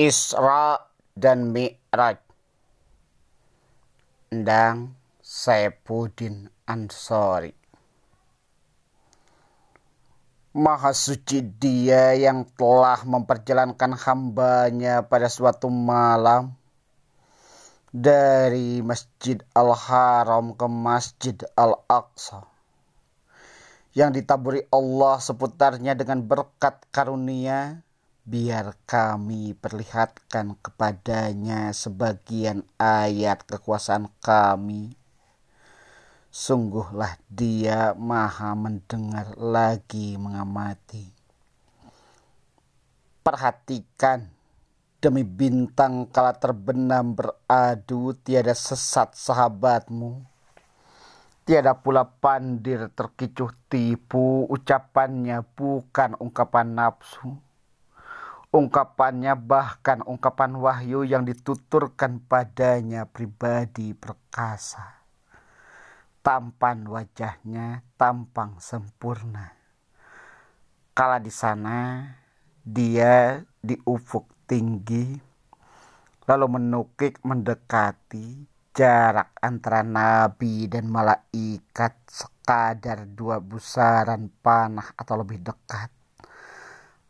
Isra dan Mi'raj. Endang Saipudin Ansori. Maha suci dia yang telah memperjalankan hambanya pada suatu malam. Dari Masjid Al-Haram ke Masjid Al-Aqsa. Yang ditaburi Allah seputarnya dengan berkat karunia biar kami perlihatkan kepadanya sebagian ayat kekuasaan kami. Sungguhlah dia maha mendengar lagi mengamati. Perhatikan demi bintang kala terbenam beradu tiada sesat sahabatmu. Tiada pula pandir terkicuh tipu ucapannya bukan ungkapan nafsu Ungkapannya bahkan ungkapan wahyu yang dituturkan padanya pribadi perkasa. Tampan wajahnya tampang sempurna. Kala di sana dia di ufuk tinggi lalu menukik mendekati jarak antara nabi dan malaikat sekadar dua busaran panah atau lebih dekat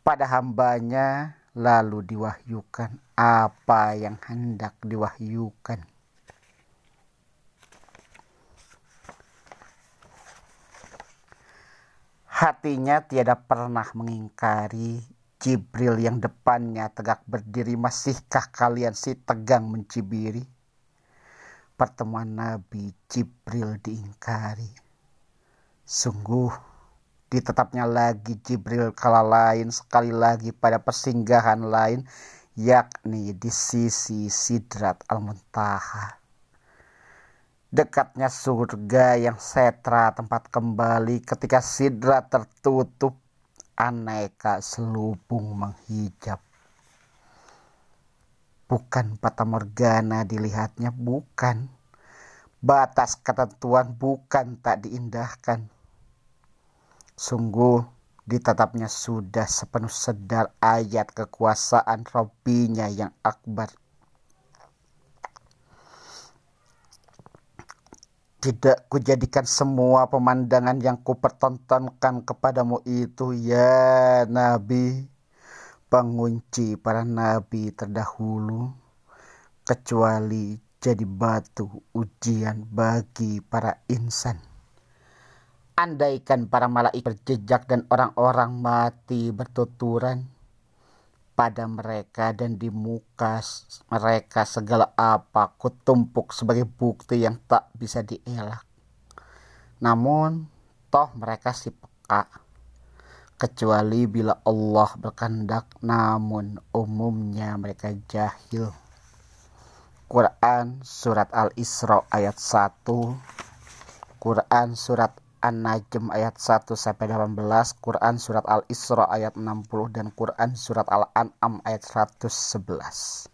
pada hambanya lalu diwahyukan. Apa yang hendak diwahyukan. Hatinya tiada pernah mengingkari. Jibril yang depannya tegak berdiri. Masihkah kalian si tegang mencibiri? Pertemuan Nabi Jibril diingkari. Sungguh ditetapnya lagi Jibril kala lain sekali lagi pada persinggahan lain yakni di sisi Sidrat Al-Muntaha. Dekatnya surga yang setra tempat kembali ketika sidrat tertutup aneka selubung menghijab. Bukan Pata Morgana dilihatnya, bukan. Batas ketentuan bukan tak diindahkan Sungguh ditatapnya sudah sepenuh sedar ayat kekuasaan Robbinya yang akbar. Tidak kujadikan semua pemandangan yang kupertontonkan kepadamu itu ya Nabi pengunci para nabi terdahulu kecuali jadi batu ujian bagi para insan. Andaikan para malaikat berjejak dan orang-orang mati bertuturan pada mereka dan di muka mereka segala apa kutumpuk sebagai bukti yang tak bisa dielak. Namun toh mereka si peka kecuali bila Allah berkehendak namun umumnya mereka jahil. Quran surat Al-Isra ayat 1 Quran surat An-Najm ayat 1 sampai 18, Quran surat Al-Isra ayat 60 dan Quran surat Al-An'am ayat 111.